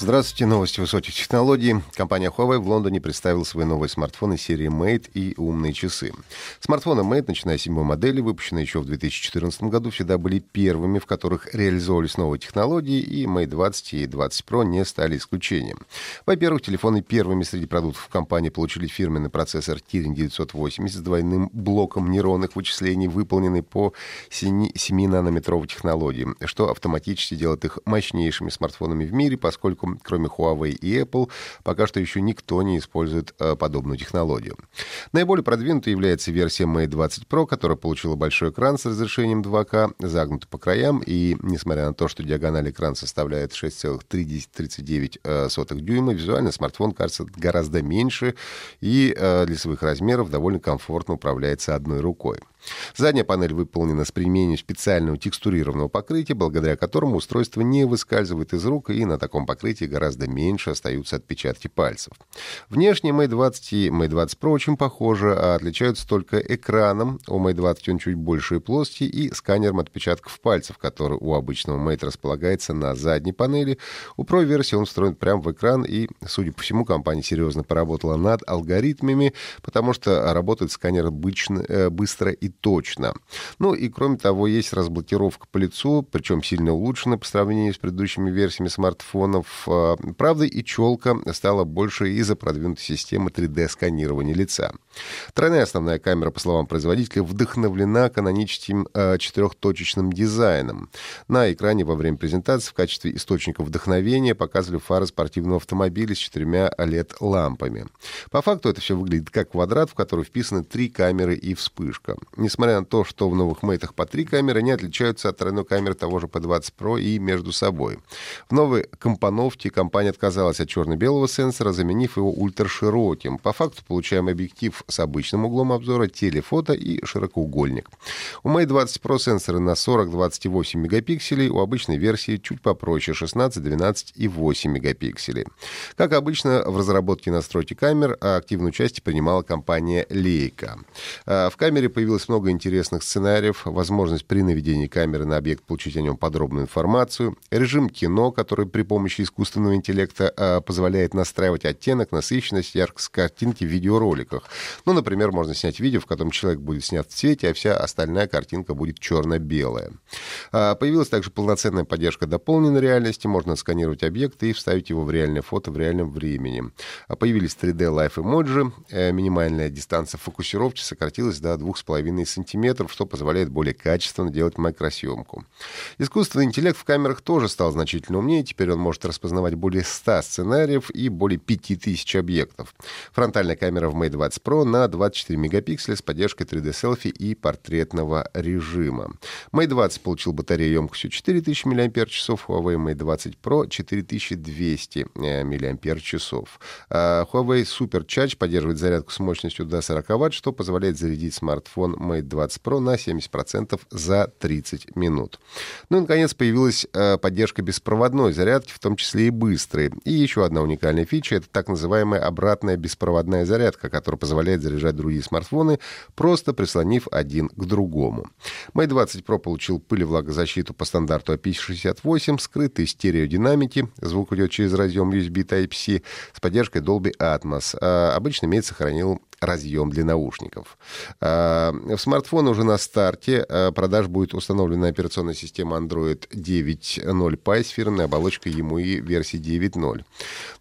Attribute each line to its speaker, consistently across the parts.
Speaker 1: Здравствуйте, новости высоких технологий. Компания Huawei в Лондоне представила свои новые смартфоны серии Mate и умные часы. Смартфоны Mate, начиная с седьмой модели, выпущенные еще в 2014 году, всегда были первыми, в которых реализовывались новые технологии, и Mate 20 и 20 Pro не стали исключением. Во-первых, телефоны первыми среди продуктов компании получили фирменный процессор Kirin 980 с двойным блоком нейронных вычислений, выполненный по 7-нанометровой технологии, что автоматически делает их мощнейшими смартфонами в мире, поскольку кроме Huawei и Apple, пока что еще никто не использует э, подобную технологию. Наиболее продвинутой является версия Mate 20 Pro, которая получила большой экран с разрешением 2К, загнутый по краям, и несмотря на то, что диагональ экрана составляет 6,39 э, дюйма, визуально смартфон кажется гораздо меньше и э, для своих размеров довольно комфортно управляется одной рукой. Задняя панель выполнена с применением специального текстурированного покрытия, благодаря которому устройство не выскальзывает из рук, и на таком покрытии гораздо меньше остаются отпечатки пальцев. Внешне Mate 20 и Mate 20 Pro очень похожи, а отличаются только экраном. У Mate 20 он чуть больше и плоский, и сканером отпечатков пальцев, который у обычного Mate располагается на задней панели. У Pro версии он встроен прямо в экран, и, судя по всему, компания серьезно поработала над алгоритмами, потому что работает сканер обычно, э, быстро и точно. Ну и кроме того, есть разблокировка по лицу, причем сильно улучшена по сравнению с предыдущими версиями смартфонов. А, правда, и челка стала больше из-за продвинутой системы 3D-сканирования лица. Тройная основная камера, по словам производителя, вдохновлена каноническим э, четырехточечным дизайном. На экране во время презентации в качестве источника вдохновения показывали фары спортивного автомобиля с четырьмя LED-лампами. По факту это все выглядит как квадрат, в который вписаны три камеры и вспышка. Несмотря на то, что в новых мейтах по три камеры, они отличаются от тройной камеры того же P20 Pro и между собой. В новой компоновке компания отказалась от черно-белого сенсора, заменив его ультрашироким. По факту получаем объектив с обычным углом обзора, телефото и широкоугольник. У Mate 20 Pro сенсоры на 40-28 мегапикселей, у обычной версии чуть попроще 16, 12 и 8 мегапикселей. Как обычно, в разработке настройки камер активное участие принимала компания Leica. А, в камере много интересных сценариев, возможность при наведении камеры на объект получить о нем подробную информацию, режим кино, который при помощи искусственного интеллекта а, позволяет настраивать оттенок, насыщенность, яркость картинки в видеороликах. Ну, например, можно снять видео, в котором человек будет снят в цвете, а вся остальная картинка будет черно-белая. А, появилась также полноценная поддержка дополненной реальности. Можно сканировать объекты и вставить его в реальное фото в реальном времени. А, появились 3D Life Emoji. Э, минимальная дистанция фокусировки сократилась до 2,5 сантиметров, что позволяет более качественно делать макросъемку. Искусственный интеллект в камерах тоже стал значительно умнее. Теперь он может распознавать более 100 сценариев и более 5000 объектов. Фронтальная камера в Mate 20 Pro на 24 мегапикселя с поддержкой 3D-селфи и портретного режима. Mate 20 получил батарею емкостью 4000 мАч, Huawei Mate 20 Pro 4200 мАч. Huawei Super Charge поддерживает зарядку с мощностью до 40 Вт, что позволяет зарядить смартфон Mate 20 Pro на 70% за 30 минут. Ну и, наконец, появилась э, поддержка беспроводной зарядки, в том числе и быстрой. И еще одна уникальная фича — это так называемая обратная беспроводная зарядка, которая позволяет заряжать другие смартфоны, просто прислонив один к другому. Mate 20 Pro получил пыль и влагозащиту по стандарту IP68, скрытые стереодинамики, звук идет через разъем USB Type-C с поддержкой Dolby Atmos. А обычно имеет сохранил разъем для наушников. А, в смартфоне уже на старте а, продаж будет установлена операционная система Android 9.0 Pie с фирменной оболочкой EMUI версии 9.0.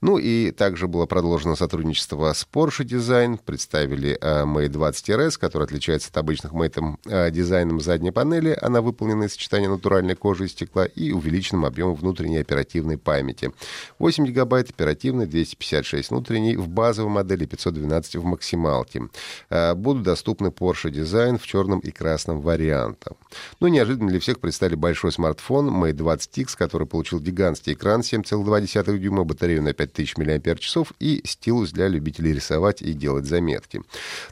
Speaker 1: Ну и также было продолжено сотрудничество с Porsche Design. Представили а, Mate 20 RS, который отличается от обычных Mate дизайном задней панели. Она выполнена из сочетания натуральной кожи и стекла и увеличенным объемом внутренней оперативной памяти. 8 гигабайт оперативной, 256 внутренней в базовой модели, 512 в максимальной Малти. Будут доступны Porsche Design в черном и красном вариантах. Ну, неожиданно для всех представили большой смартфон Mate 20X, который получил гигантский экран 7,2 дюйма, батарею на 5000 мАч и стилус для любителей рисовать и делать заметки.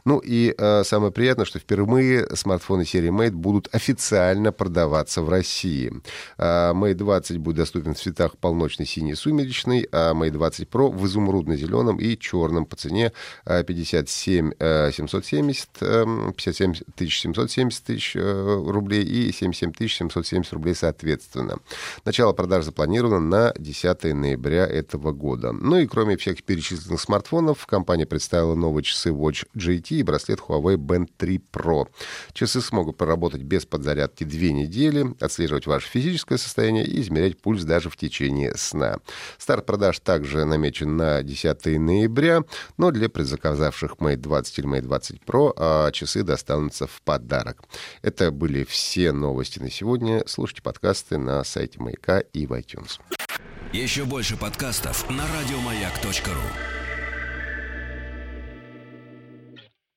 Speaker 1: Ну и э, самое приятное, что впервые смартфоны серии Mate будут официально продаваться в России. Э, Mate 20 будет доступен в цветах полночный, синий, сумеречный, а Mate 20 Pro в изумрудно-зеленом и черном по цене 57 770, 57 770 тысяч э, рублей и 77 770 рублей соответственно. Начало продаж запланировано на 10 ноября этого года. Ну и кроме всех перечисленных смартфонов, компания представила новые часы Watch GT и браслет Huawei Band 3 Pro. Часы смогут проработать без подзарядки две недели, отслеживать ваше физическое состояние и измерять пульс даже в течение сна. Старт продаж также намечен на 10 ноября, но для предзаказавших Mate 20 или Mate 20 Pro а часы достанутся в подарок. Это были все новости на сегодня. Слушайте подкасты на сайте Маяка и в iTunes.
Speaker 2: Еще больше подкастов на радиомаяк.ру